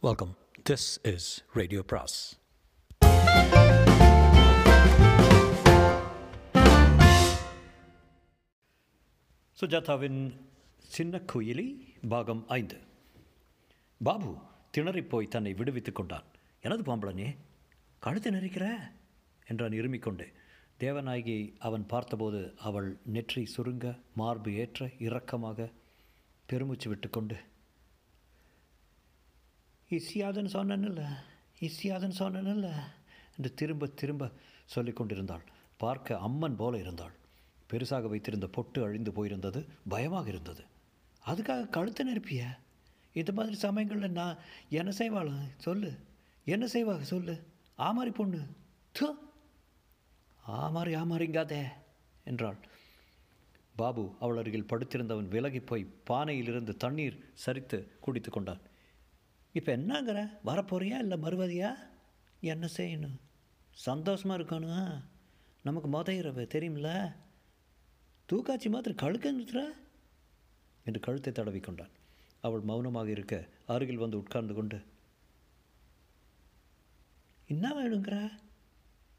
Welcome this is radio பிராஸ் சுஜாதாவின் சின்ன குயிலி பாகம் ஐந்து. பாபு திணறிப் போய் தன்னை விடுவித்துக் கொண்டான். எனது பாம்பளனே கழுத்து நெரிக்கிற? என்றான் இருமிக்கொண்டு தேவநாயகி அவன் பார்த்தபோது அவள் நெற்றி சுருங்க மார்பு ஏற்ற இரக்கமாக பெருமூச்சு விட்டுக்கொண்டு இசியாதன் சொன்னனில்ல இசியாதன் சொன்னனில்ல என்று திரும்ப திரும்ப சொல்லிக் கொண்டிருந்தாள். பார்க்க அம்மன் போல இருந்தாள். பெருசாக வைத்திருந்த பொட்டு அழிந்து போயிருந்தது பயமாக இருந்தது. அதுக்காக கழுத்தை நெருப்பிய? இந்த மாதிரி சமயங்களில் நான் என்ன செய்வாள்? சொல்லு. என்ன செய்வாங்க சொல்லு? ஆமாரி பொண்ணு. து. ஆமாரி ஆமாரிங்காதே என்றாள். பாபு அவள் அருகில் படுத்திருந்தவன் விலகி போய் பானையிலிருந்து தண்ணீர் சரித்து குடித்து கொண்டான். இப்போ என்னங்கிற வரப்போறியா இல்லை மறுவதியா? என்ன செய்யணும்? சந்தோஷமாக இருக்கணும்? நமக்கு மொத இரவு தெரியுமில்ல? தூக்காச்சி மாத்திரம் கழுக்க நிறுத்துற? என்று கழுத்தை தடவி கொண்டான். அவள் மௌனமாக இருக்க அருகில் வந்து உட்கார்ந்து கொண்டு என்ன வேணுங்கிற?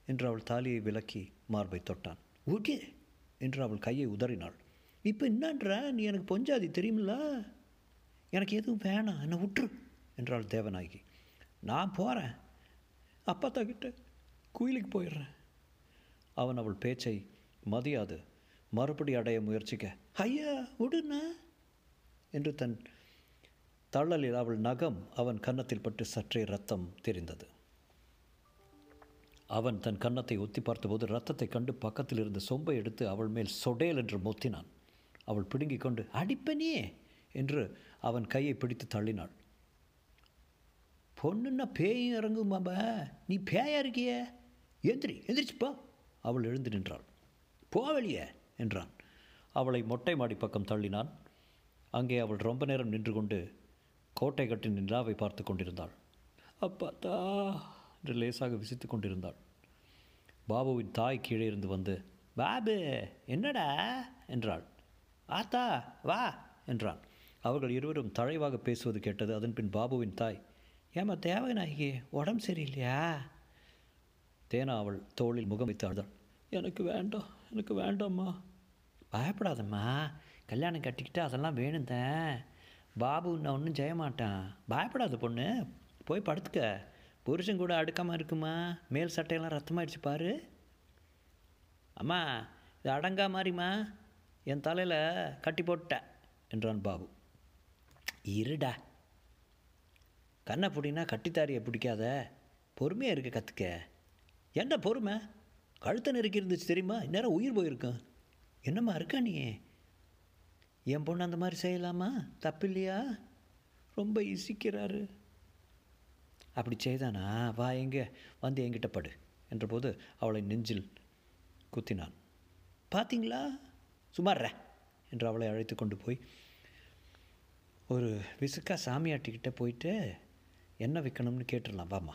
என்று அவள் தாலியை விலக்கி மார்பை தொட்டான். ஓகே என்று அவள் கையை உதறினாள். இப்போ என்னன்ற? நீ எனக்கு பொஞ்சாதி தெரியுமில்ல? எனக்கு எதுவும் வேணாம். என்னை விட்டுரு என்றாள் தேவநாயகி. நான் போகிறேன் அப்பத்தா கிட்ட குயிலுக்கு போயிடுறேன். அவன் அவள் பேச்சை மதியாது. மறுபடி அடைய முயற்சிக்க ஐயா விடுண்ண என்று தன் தள்ளலில் அவள் நகம் அவன் கன்னத்தில் பட்டு சற்றே ரத்தம் தெரிந்தது. அவன் தன் கன்னத்தை ஒத்தி பார்த்தபோது ரத்தத்தை கண்டு பக்கத்தில் இருந்த சொம்பை எடுத்து அவள் மேல் சொடேல் என்று மொத்தினான். அவள் பிடுங்கிக் கொண்டு அடிப்பனியே என்று அவன் கையை பிடித்து தள்ளினாள். பொண்ணுன்னா பேயும் இறங்கும் பாபா நீ பேயா இருக்கிய? எந்திரி எந்திரிச்சு போ. அவள் எழுந்து நின்றாள். போவெளியே என்றான். அவளை மொட்டை மாடி பக்கம் தள்ளினான். அங்கே அவள் ரொம்ப நேரம் நின்று கொண்டு கோட்டை கட்டின் நிலாவை பார்த்து கொண்டிருந்தாள். அப்பாத்தா என்று லேசாக விசித்து கொண்டிருந்தாள். பாபுவின் தாய் கீழே இருந்து வந்து பாபு என்னடா? என்றாள். ஆத்தா வா என்றான். அவர்கள் இருவரும் தழைவாக பேசுவது கேட்டது அதன்பின் பாபுவின் தாய் ஏமா தேவநாயகி உடம்பு சரியில்லையா? தேனா அவள் தோளில் முகம் வைத்து அழுதாள். எனக்கு வேண்டாம் எனக்கு வேண்டாம்மா. பயப்படாதம்மா. கல்யாணம் கட்டிக்கிட்டு அதெல்லாம் வேணுந்தேன் பாபு நான் ஒன்றும் செய்ய மாட்டான். பயப்படாத பொண்ணு. போய் படுத்துக்க. புருஷன் கூட அடுக்காமல் இருக்குமா? மேல் சட்டையெல்லாம் ரத்தமாயிடுச்சு பாரு. அம்மா இது அடங்கா மாதிரிம்மா என் தலையில் கட்டி போட்டேன் என்றான் பாபு. இருடா. கண்ணை பிடினா கட்டித்தாரியை பிடிக்காத. பொறுமையாக இருக்க கற்றுக்க என்ன பொறுமை? கழுத்தை நெருக்கி இருந்துச்சு தெரியுமா? இந்நேரம் உயிர் போயிருக்கும். என்னம்மா இருக்கா நீ? என் பொண்ணு அந்த மாதிரி செய்யலாமா? தப்பு இல்லையா ரொம்ப இசிக்கிறாரு. அப்படி செய்தானா? வா எங்கே? வந்து என்கிட்ட படு என்றபோது அவளை நெஞ்சில் குத்தினான். பார்த்தீங்களா சுமார்ற என்று அவளை அழைத்து கொண்டு போய் ஒரு விசுக்கா சாமியாட்டிக்கிட்ட போயிட்டு என்ன விற்கணும்னு கேட்டுடலாம் வாமா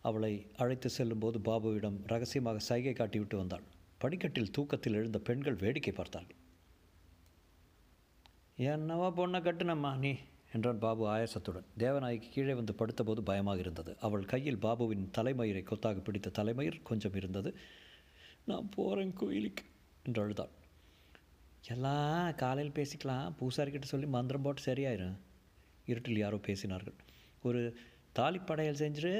அவளை அழைத்து செல்லும்போது பாபுவிடம் ரகசியமாக சைகை காட்டிவிட்டு வந்தாள். படிக்கட்டில் தூக்கத்தில் எழுந்த பெண்கள் வேடிக்கை பார்த்தாள். என்னவா பொண்ணை கட்டுனம்மா நீ என்றான் பாபு ஆயாசத்துடன். தேவநாயகி கீழே வந்து படுத்தபோது பயமாக இருந்தது. அவள் கையில் பாபுவின் தலைமயிரை கொத்தாக பிடித்த தலைமயிர் கொஞ்சம் இருந்தது. நான் போகிறேன் கோயிலுக்கு என்று அழுதாள். எல்லாம் காலையில் பேசிக்கலாம். பூசாரிக்கிட்ட சொல்லி மந்திரம் போட்டு சரியாயிரும் இருட்டில் யாரோ பேசினார்கள். ஒரு தாலிப்படையல் செஞ்சிரு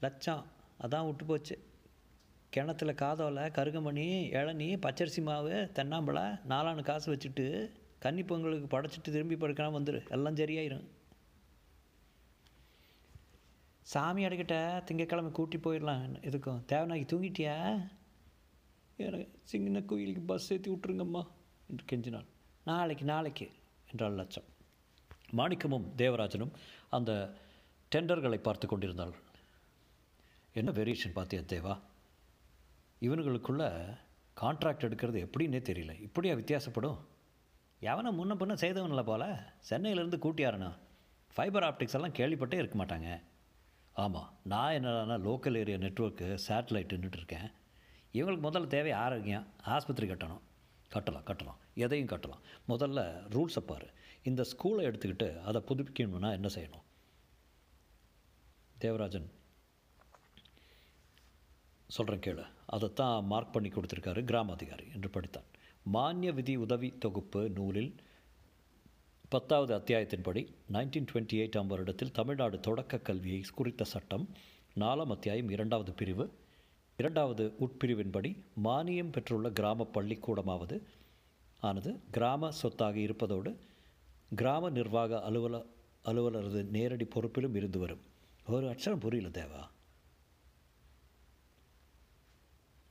லட்சம் அதான் விட்டு போச்சு. கிணத்துல காதோலை கருகமணி இளநீ பச்சரிசி மாவு தென்னாம்பழை நாலானு காசு வச்சுட்டு கன்னி பொங்கலுக்கு படைச்சிட்டு திரும்பி படுக்கலாம் வந்துடு எல்லாம் சரியாயிரும். சாமி அடைக்கிட்ட திங்கக்கிழமை கூட்டி போயிடலாம் இதுக்கும் தேவனாகி தூங்கிட்டியா? எனக்கு சின்ன கோயிலுக்கு பஸ் ஏற்றி விட்ருங்கம்மா என்று கெஞ்சினாள் நாளைக்கு நாளைக்கு என்றாள் லட்சம் மாணிக்கமும் தேவராஜனும் அந்த டெண்டர்களை பார்த்து கொண்டிருந்தார்கள். என்ன வேரியேஷன் பார்த்தியா தேவா? இவனுங்களுக்குள்ள கான்ட்ராக்ட் எடுக்கிறது எப்படின்னே தெரியல. இப்படியா வித்தியாசப்படும்? எவனை முன்ன பின்ன செய்தவனில் போல் சென்னையிலேருந்து கூட்டியாருண்ணா ஃபைபர் ஆப்டிக்ஸ் எல்லாம் கேள்விப்பட்டே இருக்க மாட்டாங்க. ஆமாம் நான் என்னடானா லோக்கல் ஏரியா நெட்ஒர்க்கு சேட்டலைட்டுன்னுட்டு இருக்கேன். இவங்களுக்கு முதல்ல தேவை ஆரோக்கியம் ஆஸ்பத்திரி கட்டணும். கட்டலாம் கட்டலாம். எதையும் கட்டலாம். முதல்ல ரூல்ஸை பாரு. இந்த ஸ்கூலை எடுத்துக்கிட்டு அதை புதுப்பிக்கணும்னா என்ன செய்யணும்? தேவராஜன். சொல்கிறேன் கேளு. அதைத்தான் மார்க் பண்ணி கொடுத்துருக்காரு கிராம அதிகாரி என்று படித்தான். மானிய விதி உதவி தொகுப்பு நூலில் பத்தாவது அத்தியாயத்தின்படி நைன்டீன் டுவெண்ட்டி எயிட்டாம் வருடத்தில் தமிழ்நாடு தொடக்க கல்வியை குறித்த சட்டம் நாலாம் அத்தியாயம் இரண்டாவது பிரிவு இரண்டாவது உட்பிரிவின்படி மானியம் பெற்றுள்ள கிராம பள்ளிக்கூடமாவது ஆனது கிராம சொத்தாக இருப்பதோடு கிராம நிர்வாக அலுவல அலுவலரது நேரடி பொறுப்பிலும் இருந்து வரும். ஒரு அச்சரம் புரியல தேவா.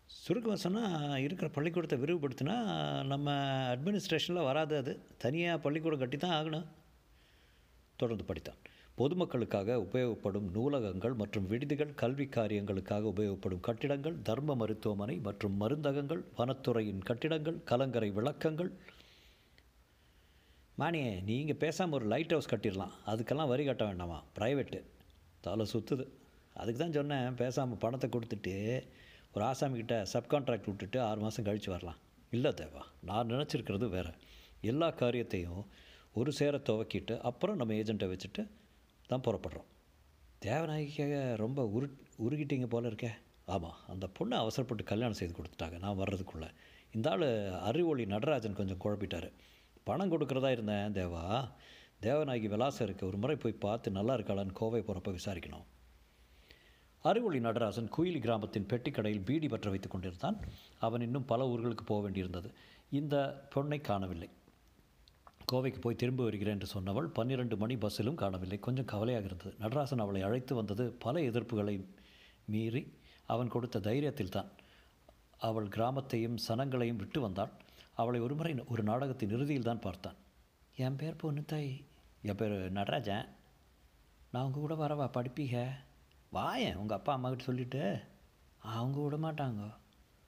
சுருக்கமாக சொன்னால் இருக்கிற பள்ளிக்கூடத்தை விரிவுபடுத்தினா நம்ம அட்மினிஸ்ட்ரேஷனில் வராது அது. தனியாக பள்ளிக்கூடம் கட்டி தான் ஆகணும். தொடர்ந்து படித்தான். பொதுமக்களுக்காக உபயோகப்படும் நூலகங்கள் மற்றும் விடுதிகள் கல்வி காரியங்களுக்காக உபயோகப்படும் கட்டிடங்கள் தர்ம மருத்துவமனை மற்றும் மருந்தகங்கள் வனத்துறையின் கட்டிடங்கள் கலங்கரை விளக்கங்கள். மானியே நீங்கள் பேசாமல் ஒரு லைட் ஹவுஸ் கட்டிடலாம். அதுக்கெல்லாம் வரி கட்ட வேண்டாமா? ப்ரைவேட்டு தலை சுற்றுது அதுக்கு தான் சொன்னேன் பேசாமல் பணத்தை கொடுத்துட்டு ஒரு ஆசாமிக்கிட்ட சப்கான்ட்ராக்ட் விட்டுட்டு ஆறு மாதம் கழித்து வரலாம். இல்லை தேவா நான் நினச்சிருக்கிறது வேறு. எல்லா காரியத்தையும் ஒரு சேர துவக்கிட்டு அப்புறம் நம்ம ஏஜெண்ட்டை வச்சுட்டு தான் புறப்படுறோம். தேவநாயகிக்காக ரொம்ப உரு உருகிட்டீங்க போல இருக்கே. ஆமாம் அந்த பொண்ணை அவசரப்பட்டு கல்யாணம் செய்து கொடுத்துட்டாங்க. நான் வர்றதுக்குள்ளே. இந்த ஆள் அறிவொளி நடராஜன் கொஞ்சம் குழப்பிட்டார். பணம் கொடுக்குறதா இருந்தேன் தேவா. தேவநாயகி விலாசம் இருக்குது ஒரு முறை போய் பார்த்து நல்லா இருக்காளான்னு கோவை போகிறப்ப விசாரிக்கணும். அறிவொளி நடராசன் குயிலி கிராமத்தின் பெட்டிக்கடையில் பீடி பற்ற வைத்துக் கொண்டிருந்தான். அவன் இன்னும் பல ஊர்களுக்கு போக வேண்டியிருந்தது. இந்த பொண்ணை காணவில்லை. கோவைக்கு போய் திரும்ப வருகிறேன் என்று சொன்னவள் பன்னிரண்டு மணி பஸ்ஸிலும் காணவில்லை. கொஞ்சம் கவலையாக இருந்தது. நடராசன் அவளை அழைத்து வந்தது பல எதிர்ப்புகளை மீறி அவன் கொடுத்த தைரியத்தில் தான் அவள் கிராமத்தையும் சனங்களையும் விட்டு வந்தாள். அவளை ஒருமுறை ஒரு நாடகத்தின் இறுதியில் தான் பார்த்தான். என் பேர் பொண்ணு தாய் என் பேர் நடராஜன். நான் உங்கள் கூட வரவா? படிப்பீங்க? வாயேன் உங்கள் அப்பா அம்மாக்கிட்ட சொல்லிவிட்டு அவங்க விட மாட்டாங்க.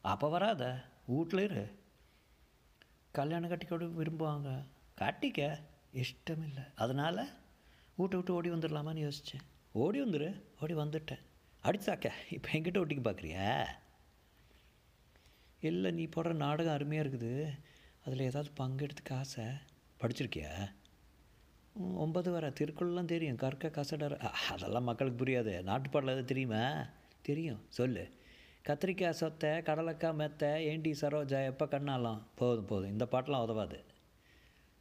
அப்போ வராத வீட்டில் இரு. கல்யாணம் கட்டி கூட விரும்புவாங்க. கட்டிக்க இஷ்டமில்லை. அதனால் வீட்டை விட்டு ஓடி வந்துடலாமான்னு யோசித்தேன் ஓடி வந்துரு ஓடி வந்துட்டேன். அடிச்சாக்க இப்போ எங்கிட்ட ஒட்டிக்கு பார்க்குறியா இல்லை நீ போடுற நாடகம் அருமையாக இருக்குது. அதில் ஏதாவது பங்கெடுத்துக்க ஆசை? படிச்சிருக்கியா? ஒன்பது வர திருக்குறள்லாம் தெரியும். கற்க கசடர அதெல்லாம் மக்களுக்கு புரியாது. நாட்டுப்பாடல் எதாவது தெரியுமா? தெரியும். சொல்லு. கத்திரிக்காய் சொத்தை கடலக்காய் மெத்த ஏண்டி சரோஜா எப்போ கண்ணாலாம்? போதும் போதும். இந்த பாட்டெலாம் உதவாது.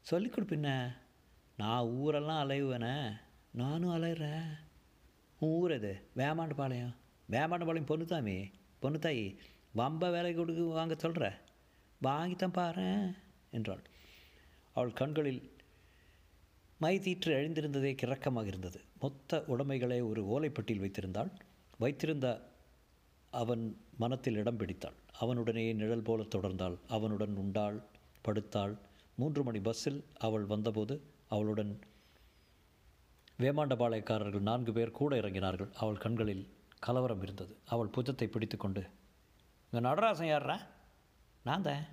சொல்லிக் கொடுப்பின்ன நான் ஊரெல்லாம் அலையுவேனே. நானும் அலையிறேன். உன் ஊர் எது? வேமாண்டு பாளையம். வேமாண்டு பாளையம் பொண்ணுத்தாமி பொண்ணுத்தாயி வம்ப வேலை கொடுக்கு வாங்க சொல்கிற வாங்கித்தான் பாரேன் என்றாள். அவள் கண்களில் மை தீற்று அழிந்திருந்ததே கிறக்கமாக இருந்தது. மொத்த உடைமைகளை ஒரு ஓலைப்பட்டியில் வைத்திருந்தாள் வைத்திருந்த அவன் மனத்தில் இடம் பிடித்தாள் அவனுடனே நிழல் போல தொடர்ந்தாள். அவனுடன் உண்டாள் படுத்தாள். மூன்று மணி பஸ்ஸில் அவள் வந்தபோது அவளுடன் வேமாண்டபாளையக்காரர்கள் நான்கு பேர் கூட இறங்கினார்கள். அவள் கண்களில் கலவரம் இருந்தது. அவள் புஜத்தை பிடித்துக்கொண்டு இங்கே நடராசன் யார்ரா நான் தான்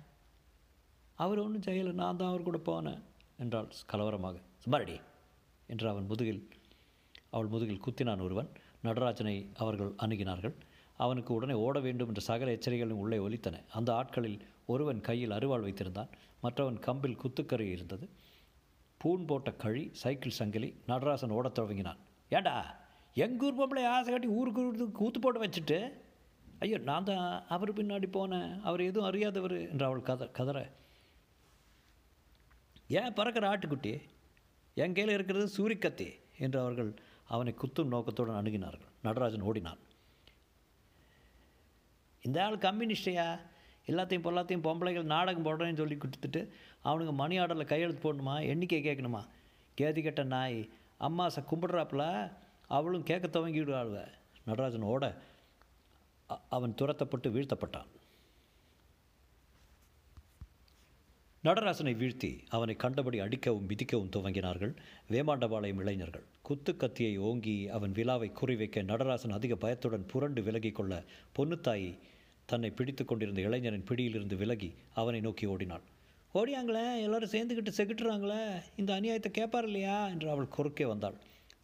அவர் ஒன்றும் செய்யலை. நான் தான் அவர் கூட போனேன் என்றாள் கலவரமாக. சும்மாடி என்று அவன் முதுகில் அவள் முதுகில் குத்தினான் ஒருவன். நடராஜனை அவர்கள் அணுகினார்கள். அவனுக்கு உடனே ஓட வேண்டும் என்ற சகல எச்சரிக்கைகளும் உள்ளே ஒலித்தன. அந்த ஆட்களில் ஒருவன் கையில் அருவாள் வைத்திருந்தான். மற்றவன் கம்பில் குத்துக்கறி இருந்தது. பூன் போட்ட கழி சைக்கிள் சங்கிலி நடராசன் ஓடத் தொடங்கினான். ஏண்டா எங்கூர் பொம்பளை ஆசை காட்டி ஊருக்கு ஊருக்கு கூத்து போட்டு வச்சுட்டு? ஐயோ நான் தான் அவர் பின்னாடி போனேன். அவர் எதுவும் அறியாதவர். என்று அவள் கத கதற ஏன் பறக்கிற ஆட்டுக்குட்டி? என் கையில் இருக்கிறது சூரிக்கத்தி என்று அவர்கள் அவனை குத்தும் நோக்கத்துடன் அணுகினார்கள். நடராஜன் ஓடினான். இந்த ஆள் கம்யூனிஸ்டையா? எல்லாத்தையும் பொல்லாத்தையும் பொம்பளைகள் நாடகம் போடுறேன்னு சொல்லி கொடுத்துட்டு அவனுங்க மணி ஆர்டரில் கையெழுத்து போடணுமா? எண்ணிக்கை கேட்கணுமா? கேதி கெட்ட நாய் அம்மா ச கும்பிடுறாப்புல அவளும் கேட்க துவங்கிவிடுவாள் நடராஜன் ஓட அவன் துரத்தப்பட்டு வீழ்த்தப்பட்டான். நடராசனை வீழ்த்தி அவனை கண்டபடி அடிக்கவும் மிதிக்கவும் துவங்கினார்கள். வேமாண்டபாளையம் இளைஞர்கள். குத்து கத்தியை ஓங்கி அவன் விழாவை குறிவைக்க நடராசன் அதிக பயத்துடன் புரண்டு விலகி கொள்ள பொன்னுத்தாயி தன்னை பிடித்து கொண்டிருந்த இளைஞனின் பிடியிலிருந்து விலகி அவனை நோக்கி ஓடினாள். ஓடியாங்களே எல்லாரும் சேர்ந்துக்கிட்டு செகிட்டுறாங்களே இந்த அநியாயத்தை கேட்பார் இல்லையா? என்று அவள் குறுக்கே வந்தாள்.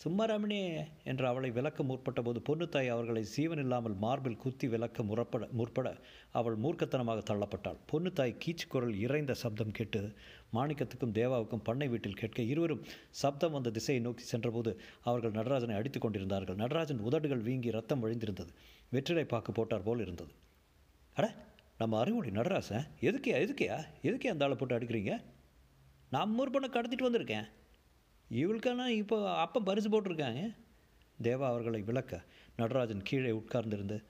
சும்மா ரமணி என்று அவளை விளக்க முற்பட்ட போது பொன்னுத்தாய் அவர்களை சீவன் இல்லாமல் மார்பில் குத்தி விளக்க முறப்பட முற்பட அவள் மூர்க்கத்தனமாக தள்ளப்பட்டாள். பொன்னுத்தாய் கீச்சு குரல் இறைந்த சப்தம் கேட்டு மாணிக்கத்துக்கும் தேவாவுக்கும் பண்ணை வீட்டில் கேட்க இருவரும் சப்தம் வந்த திசையை நோக்கி சென்றபோது அவர்கள் நடராஜனை அடித்து கொண்டிருந்தார்கள். நடராஜன் உதடுகள் வீங்கி ரத்தம் வழிந்திருந்தது. வெற்றிலை பாக்கு போட்டார் போல் இருந்தது. அட நம்ம அறிவொளி நடராசன் எதுக்கியா எதுக்கையா எதுக்கே அந்த ஆளை போட்டு அடிக்கிறீங்க? நான் முற்பனை கடத்திட்டு வந்திருக்கேன். இவளுக்கான இப்போ அப்போ பரிசு போட்டிருக்காங்க? தேவா அவர்களை விளக்க நடராஜன் கீழே உட்கார்ந்திருந்து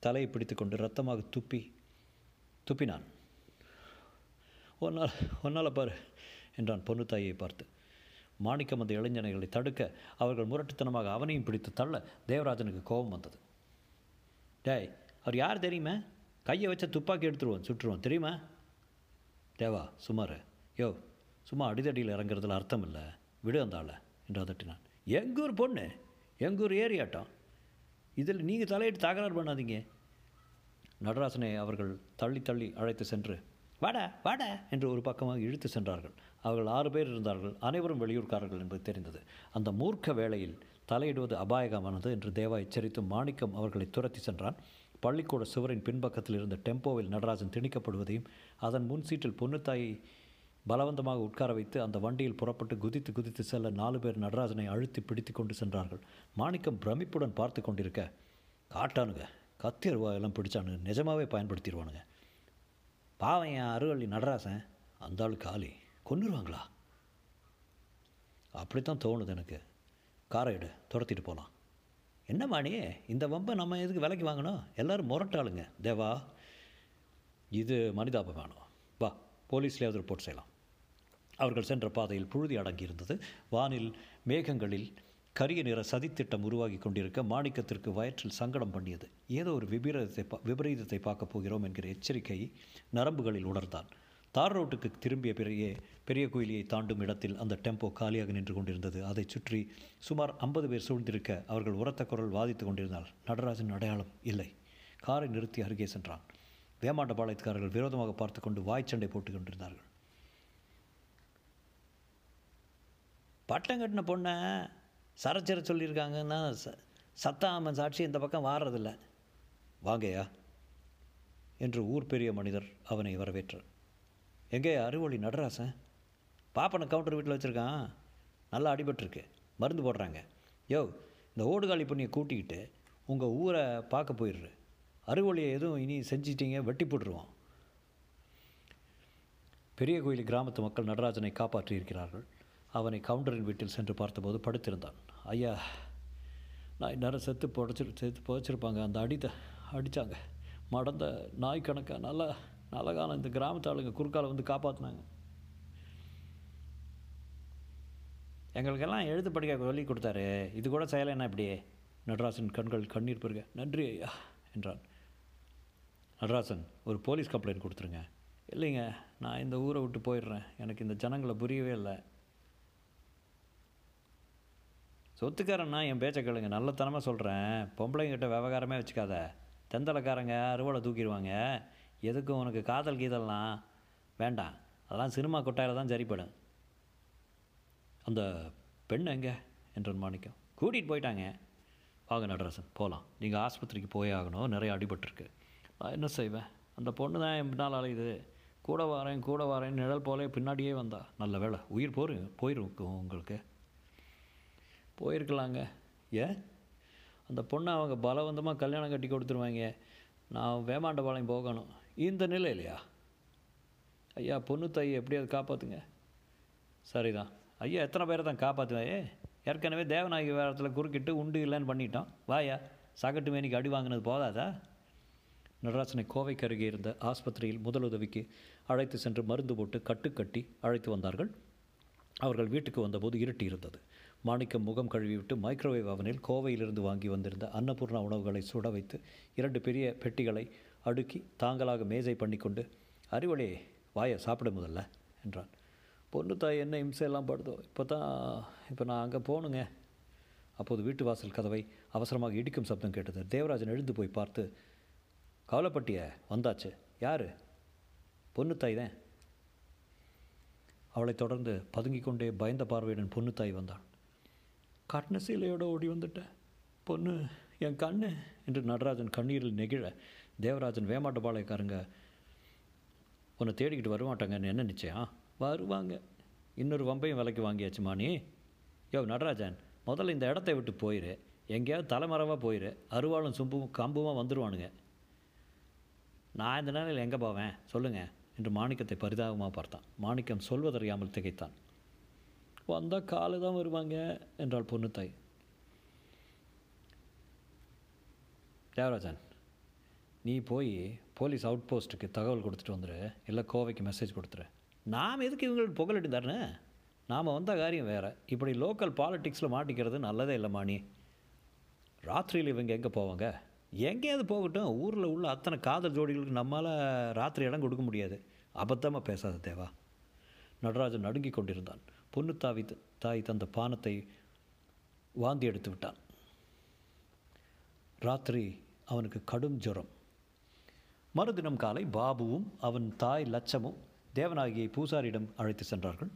தலையை பிடித்து கொண்டு ரத்தமாக துப்பி துப்பினான். ஒன்னால் ஒன்னால் பாரு என்றான் பொன்னுத்தாயை பார்த்து. மாணிக்கம் அந்த இளைஞர்களை தடுக்க அவர்கள் முரட்டுத்தனமாக அவனையும் பிடித்து தள்ள தேவராஜனுக்கு கோபம் வந்தது. டேய் அவர் யார் தெரியுமா? கையை வச்ச துப்பாக்கி எடுத்துருவோம் சுட்டுருவோம் தெரியுமா? தேவா சுமார் யோ சும்மா அடிதடியில் இறங்குறதுல அர்த்தம் இல்லை. விடு அந்த ஆளை என்று அதட்டினான். எங்கூர் பொண்ணு? எங்கூர் ஏரியாட்டம். இதில் நீங்கள் தலையிட்டு தகராறு பண்ணாதீங்க. நடராசனை அவர்கள் தள்ளி தள்ளி அழைத்து சென்று வாடா வாடா என்று ஒரு பக்கமாக இழுத்து சென்றார்கள். அவர்கள் ஆறு பேர் இருந்தார்கள் அனைவரும் வெளியூர்காரர்கள் என்பது தெரிந்தது. அந்த மூர்க்க வேளையில் தலையிடுவது அபாயகமானது என்று தேவா எச்சரித்து மாணிக்கம் அவர்களை துரத்தி சென்றான். பள்ளிக்கூட சுவரின் பின்பக்கத்தில் இருந்த டெம்போவில் நடராஜன் திணிக்கப்படுவதையும் அதன் முன் சீட்டில் பொன்னுத்தாயை பலவந்தமாக உட்கார வைத்து அந்த வண்டியில் புறப்பட்டு குதித்து குதித்து செல்ல நாலு பேர் நடராஜனை அழுத்தி பிடித்து கொண்டு சென்றார்கள். மாணிக்கம் பிரமிப்புடன் பார்த்து கொண்டிருக்க காட்டானுங்க கத்தி எல்லாம் பிடிச்சானுங்க நிஜமாகவே பயன்படுத்திடுவானுங்க. பாவம் என் அருவள்ளி நடராசன் அந்த ஆள் காலி கொன்னுருவாங்களா? அப்படித்தான் தோணுது எனக்கு. காரை எடு துரத்திட்டு போகலாம் என்ன மாணி இந்த வம்பை நம்ம எதுக்கு விலைக்கு வாங்கணும்? எல்லோரும் முரட்டாளுங்க தேவா. இது மனிதாபமானம். வா போலீஸ்லேயாவது ரிப்போர்ட் செய்யலாம். அவர்கள் சென்ற பாதையில் புழுதி அடங்கியிருந்தது. வானில் மேகங்களில் கரிய நிற சதித்திட்டம் உருவாகி கொண்டிருக்க மாணிக்கத்திற்கு வயிற்றில் சங்கடம் பண்ணியது. ஏதோ ஒரு விபரீதத்தை பா விபரீதத்தை பார்க்கப் போகிறோம் என்கிற எச்சரிக்கை நரம்புகளில் உணர்ந்தான். தார் ரோட்டுக்கு திரும்பிய பிறகே பெரிய கோயிலியை தாண்டும் இடத்தில் அந்த டெம்போ காலியாக நின்று கொண்டிருந்தது. அதைச் சுற்றி சுமார் ஐம்பது பேர் சூழ்ந்திருக்க அவர்கள் உரத்த குரல் வாதித்து கொண்டிருந்தார். நடராஜன் அடையாளம் இல்லை. காரை நிறுத்தி அருகே சென்றான். வேமாண்ட பாளையத்துக்காரர்கள் விரோதமாக பார்த்து கொண்டு வாய்ச்சண்டை போட்டுக் கொண்டிருந்தார்கள். பட்டம் கட்டின பொண்ணை சரச்சர சொல்லியிருக்காங்கன்னா ச சத்தாமன் சாட்சி இந்த பக்கம் வாடுறதில்ல வாங்கய்யா என்று ஊர் பெரிய மனிதர் அவனை வரவேற்றார். எங்கே அறுவொழி நடராசன்? பாப்பனை கவுண்டர் வீட்டில் வச்சுருக்கான். நல்லா அடிபட்டிருக்கு. மருந்து போடுறாங்க. யோ இந்த ஓடுகாலி பண்ணியை கூட்டிக்கிட்டு உங்கள் ஊரை பார்க்க போயிடுறு. அறுவொழியை எதுவும் இனி செஞ்சிட்டீங்க வெட்டி போட்டுருவோம். பெரிய கோயில் கிராமத்து மக்கள் நடராஜனை காப்பாற்றி இருக்கிறார்கள் அவனை கவுண்டரின் வீட்டில் சென்று பார்த்தபோது படுத்திருந்தான். ஐயா நான் இந்நேரம் செத்து புடச்சி செத்து புதைச்சிருப்பாங்க. அந்த அடித்த அடித்தாங்க மடந்த நாய் கணக்காக நல்லா நல்ல காலம் இந்த கிராமத்து ஆளுங்க குறுக்கால வந்து காப்பாற்றினாங்க எங்களுக்கெல்லாம் எழுத்து படிக்க சொல்லி கொடுத்தாரு. இது கூட செய்யலைன்னா இப்படியே நடராசன் கண்கள் கண்ணீர் பெருக நன்றி ஐயா என்றான். நடராசன் ஒரு போலீஸ் கம்ப்ளைண்ட் கொடுத்துருங்க. இல்லைங்க நான் இந்த ஊரை விட்டு போயிடுறேன். எனக்கு இந்த ஜனங்களை புரியவே இல்லை. சொத்துக்காரன்னா என் பேச்சை கேளுங்க. நல்லத்தனமாக சொல்கிறேன் பொம்பளைங்கிட்ட விவகாரமே வச்சுக்காத. தெந்தலைக்காரங்க அறுவலை தூக்கிடுவாங்க. எதுக்கும் உனக்கு காதல் கீதல்லாம் வேண்டாம். அதெல்லாம் சினிமா கொட்டாயில் தான் சரிப்படும். அந்த பெண் எங்கே? என்றன் மாணிக்கம் கூட்டிகிட்டு போயிட்டாங்க. வாங்க நடராசன் போகலாம் நீங்கள் ஆஸ்பத்திரிக்கு போயே ஆகணும். நிறைய அடிபட்டிருக்கு. நான் என்ன செய்வேன்? அந்த பொண்ணு தான் என் பின்னால் அலையுது. கூட வரேன் கூட வரேன் நிழல் போலே பின்னாடியே வந்தா. நல்ல வேலை உயிர் போரு போயிரும் உங்களுக்கு. போயிருக்கலாங்க. ஏன் அந்த பொண்ணை அவங்க பலவந்தமாக கல்யாணம் கட்டி கொடுத்துருவாங்க. நான் வேமாண்டபாளையம் போகணும். இந்த நிலை இல்லையா ஐயா பொண்ணு தாயை எப்படியாவது காப்பாற்றுங்க சரிதான். ஐயா எத்தனை பேரை தான் காப்பாற்றுவாயே ஏற்கனவே தேவநாயகி வேரத்தில் குறுக்கிட்டு உண்டு இல்லைன்னு பண்ணிட்டோம். வாயா சகட்டு மேனிக்கு அடி வாங்கினது போதாதா? நடராசனை கோவைக்கு அருகே இருந்த ஆஸ்பத்திரியில் முதலுதவிக்கு அழைத்து சென்று மருந்து போட்டு கட்டுக்கட்டி அழைத்து வந்தார்கள். அவர்கள் வீட்டுக்கு வந்தபோது இருட்டி இருந்தது மாணிக்கம் முகம் கழுவிவிட்டு மைக்ரோவேவ் அவனில் கோவையிலிருந்து வாங்கி வந்திருந்த அன்னபூர்ணா உணவுகளை சுட வைத்து இரண்டு பெரிய பெட்டிகளை அடுக்கி தாங்களாக மேஜை பண்ணிக்கொண்டு அறிவொளே வாயை சாப்பிட முதல்ல என்றான். பொண்ணு தாய் என்ன இம்சையெல்லாம் படுதோ? இப்போ தான் இப்போ நான் அங்கே போகணுங்க அப்போது வீட்டு வாசல் கதவை அவசரமாக இடிக்கும் சப்தம் கேட்டது. தேவராஜன் எழுந்து போய் பார்த்து கவலைப்பட்டிய வந்தாச்சு. யார்? பொண்ணுத்தாய் தான். அவளைத் தொடர்ந்து பதுங்கிக் கொண்டே பயந்த பார்வையுடன் பொண்ணுத்தாய் வந்தாள் கட்டின சீலையோடு ஓடி வந்துட்டேன் பொண்ணு என் கண்ணு என்று நடராஜன் கண்ணீரில் நெகிழ. தேவராஜன் வேமாட்ட பாளையக்காரங்க. உன்னை தேடிக்கிட்டு வரமாட்டாங்கன்னு என்ன நிச்சயம்? வருவாங்க. இன்னொரு வம்பையும் விலைக்கு வாங்கியாச்சு மாணி. யோ நடராஜன் முதல்ல இந்த இடத்த விட்டு போயிரு. எங்கேயாவது தலைமறைவாக போயிரு. அருவாளும் சும்பும் கம்புமா வந்துடுவானுங்க நான் இந்த நேரில் எங்கே போவேன்? சொல்லுங்கள் என்று மாணிக்கத்தை பரிதாபமாக பார்த்தான். மாணிக்கம் சொல்வதறியாமல் திகைத்தான். வந்தால் காலு தான் வருவாங்க என்றாள் பொண்ணு தாய். தேவராஜன் நீ போய் போலீஸ் அவுட் போஸ்ட்டுக்கு தகவல் கொடுத்துட்டு வந்துடு இல்லை கோவைக்கு மெசேஜ் கொடுத்துரு. நாம் எதுக்கு இவங்களுக்கு புகழட்டு தரேன்னு நாம் வந்த காரியம் வேறு. இப்படி லோக்கல் பாலிட்டிக்ஸில் மாட்டிக்கிறது நல்லதே இல்லை மாணி. ராத்திரியில் இவங்க எங்கே போவாங்க? எங்கேயாவது போகட்டும். ஊரில் உள்ள அத்தனை காதல் ஜோடிகளுக்கு நம்மளால் ராத்திரி இடம் கொடுக்க முடியாது. அபத்தமாக பேசாத தேவா. நடராஜன் நடுங்கி கொண்டிருந்தான். பொண்ணு தாவி தாய் தந்த பானத்தை வாந்தி எடுத்து விட்டான். ராத்திரி அவனுக்கு கடும் ஜுரம். மறுதினம் காலை பாபுவும் அவன் தாய் லட்சமும் தேவநாயகியை பூசாரியிடம் அழைத்து சென்றார்கள்.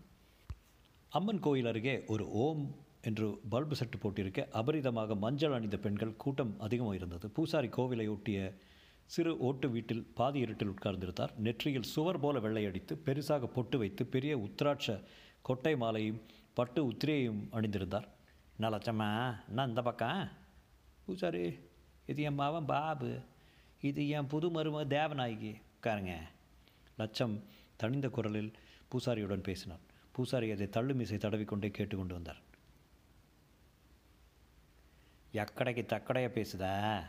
அம்மன் கோயில் அருகே ஒரு ஓம் என்று பல்பு செட்டு போட்டிருக்க அபரிதமாக மஞ்சள் அணிந்த பெண்கள் கூட்டம் அதிகமாக இருந்தது பூசாரி கோவிலை ஒட்டிய சிறு ஓட்டு வீட்டில் பாதி இருட்டில் உட்கார்ந்திருந்தார். நெற்றியில் சுவர் போல வெள்ளையடித்து பெருசாக பொட்டு வைத்து பெரிய உத்ராட்ச கொட்டை மாலையும் பட்டு உத்திரையும் அணிந்திருந்தார். என்ன லட்சம்மா என்ன இந்த பக்கம். பூசாரி இது என் மாவன் பாபு. இது என் புது மரும தேவநாயகி. உட்காருங்க. லட்சம் தனிந்த குரலில் பூசாரியுடன் பேசினார் பூசாரி அதை தள்ளு மீசை தடவிக்கொண்டே கேட்டுக்கொண்டு வந்தார். எக்கடைக்கு தக்கடையாக பேசுதா?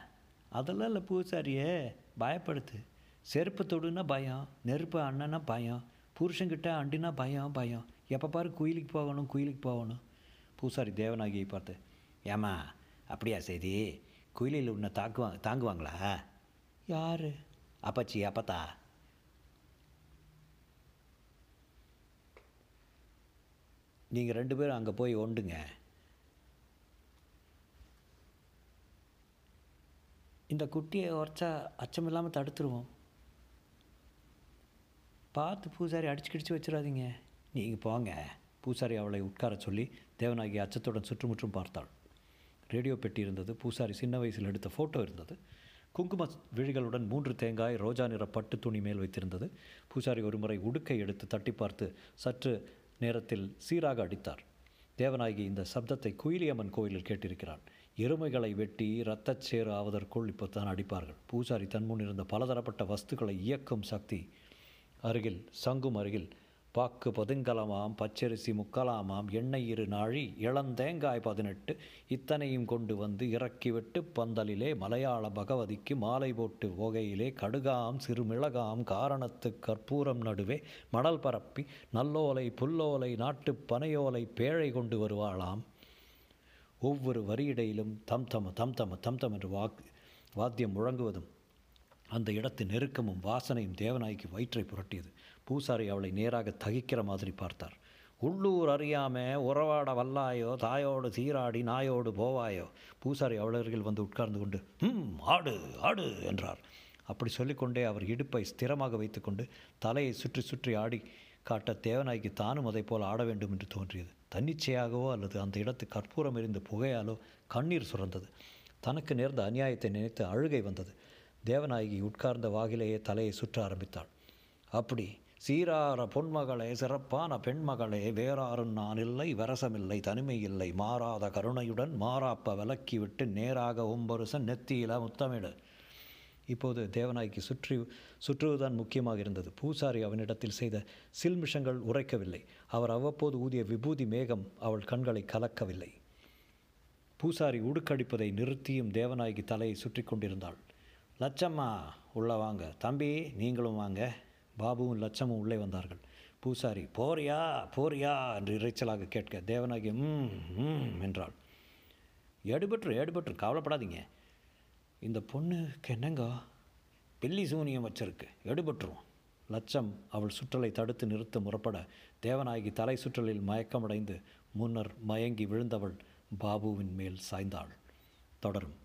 அதெல்லாம் இல்லை பூசாரியே. பயப்படுத்து. செருப்பு தொடுனா பயம் நெருப்பு அண்ணனா பயம் புருஷங்கிட்ட அண்டினா பயம் பயம். எப்போ பாரு குயிலுக்கு போகணும் குயிலுக்கு போகணும். பூசாரி தேவநாயகியை பார்த்து ஏம்மா அப்படியா சரி குயிலில் உன்னை தாக்குவாங்க தாங்குவாங்களா? யார்? அப்பச்சி அப்பத்தா. நீங்கள் ரெண்டு பேரும் அங்கே போய் ஒண்டுங்க. இந்த குட்டியை உரைச்சா அச்சம் இல்லாமல் தடுத்துருவோம். பார்த்து பூசாரி அடிச்சு கிடிச்சு வச்சிடாதீங்க. நீங்கள் போங்க. பூசாரி அவளை உட்கார சொல்லி தேவநாயகி அச்சத்துடன் சுற்றுமுற்றும் பார்த்தாள். ரேடியோ பெட்டி இருந்தது. பூசாரி சின்ன வயசில் எடுத்த ஃபோட்டோ இருந்தது. குங்கும விழிகளுடன் மூன்று தேங்காய் ரோஜா நிற பட்டு துணி மேல் வைத்திருந்தது. பூசாரி ஒருமுறை உடுக்கை எடுத்து தட்டி பார்த்து சற்று நேரத்தில் சீராக அடித்தார். தேவநாயகி இந்த சப்தத்தை குயிலியம்மன் கோயிலில் கேட்டிருக்கிறான். எருமைகளை வெட்டி இரத்தச்சேறு ஆவதற்குள் இப்போ தான் அடிப்பார்கள். பூசாரி தன்முன் இருந்த பலதரப்பட்ட வஸ்துக்களை இயக்கும் சக்தி அருகில் சங்கும் அருகில் பாக்கு பதுங்கலமாம் பச்சரிசி முக்கலாமாம் எண்ணெய் இரு நாழி இளந்தேங்காய் பதினெட்டு இத்தனையும் கொண்டு வந்து இறக்கிவிட்டு பந்தலிலே மலையாள பகவதிக்கு மாலை போட்டு ஓகையிலே கடுகாம் சிறுமிளகாம் காரணத்து கற்பூரம் நடுவே மணல் பரப்பி நல்லோலை புல்லோலை நாட்டுப் பனையோலை பேழை கொண்டு வருவாளாம். ஒவ்வொரு வரியிடையிலும் தம் தம தம் தம தம் தம் என்று வாக் வாத்தியம் முழங்குவதும் அந்த இடத்து நெருக்கமும் வாசனையும் தேவநாய்க்கு வயிற்றை புரட்டியது. பூசாரி அவளை நேராக தகிக்கிற மாதிரி பார்த்தார். உள்ளூர் அறியாமல் உறவாட வல்லாயோ தாயோடு சீராடி நாயோடு போவாயோ? பூசாரி அவளர்கள் வந்து உட்கார்ந்து கொண்டு ம் ஆடு ஆடு என்றார். அப்படி சொல்லிக்கொண்டே அவர் இடுப்பை ஸ்திரமாக வைத்துக்கொண்டு தலையை சுற்றி சுற்றி ஆடி காட்ட தேவநாய்க்கு தானும் அதை போல் ஆட வேண்டும் என்று தோன்றியது. தன்னிச்சையாகவோ அல்லது அந்த இடத்து கற்பூரம் எரிந்த புகையாலோ கண்ணீர் சுரந்தது. தனக்கு நேர்ந்த அநியாயத்தை நினைத்து அழுகை வந்தது. தேவநாயகி உட்கார்ந்த வாகிலேயே தலையை சுற்ற ஆரம்பித்தாள். அப்படி சீரார பொன்மகளே சிறப்பான பெண்மகளே வேறாரும் நான் இல்லை வரசமில்லை தனிமை இல்லை மாறாத கருணையுடன் மாறாப்ப விலக்கிவிட்டு நேராக ஒம்பருசன் நெத்தியில முத்தமிடு. இப்போது தேவநாய்க்கு சுற்றி சுற்றுவதுதான் முக்கியமாக இருந்தது. பூசாரி அவனிடத்தில் செய்த சில்மிஷங்கள் உரைக்கவில்லை. அவர் அவ்வப்போது ஊதிய விபூதி மேகம் அவள் கண்களை கலக்கவில்லை. பூசாரி உடுக்கடிப்பதை நிறுத்தியும் தேவநாயகி தலையை சுற்றி கொண்டிருந்தாள். லட்சம்மா உள்ளே வாங்க. தம்பி நீங்களும் வாங்க. பாபுவும் லட்சமும் உள்ளே வந்தார்கள். பூசாரி போறியா போறியா? என்று இறைச்சலாக கேட்க தேவநாயகி ம் என்றாள். எடுபற்று எடுபற்று கவலைப்படாதீங்க. இந்த பொண்ணுக்கு என்னங்க? பில்லி சூனியம் வச்சிருக்கு எடுபட்டுருவோம் லட்சம் அவள் சுற்றலை தடுத்து நிறுத்த முறப்பட தேவநாயகி தலை சுற்றலில் மயக்கமடைந்து முன்னர் மயங்கி விழுந்தவள் பாபுவின் மேல் சாய்ந்தாள். தொடரும்.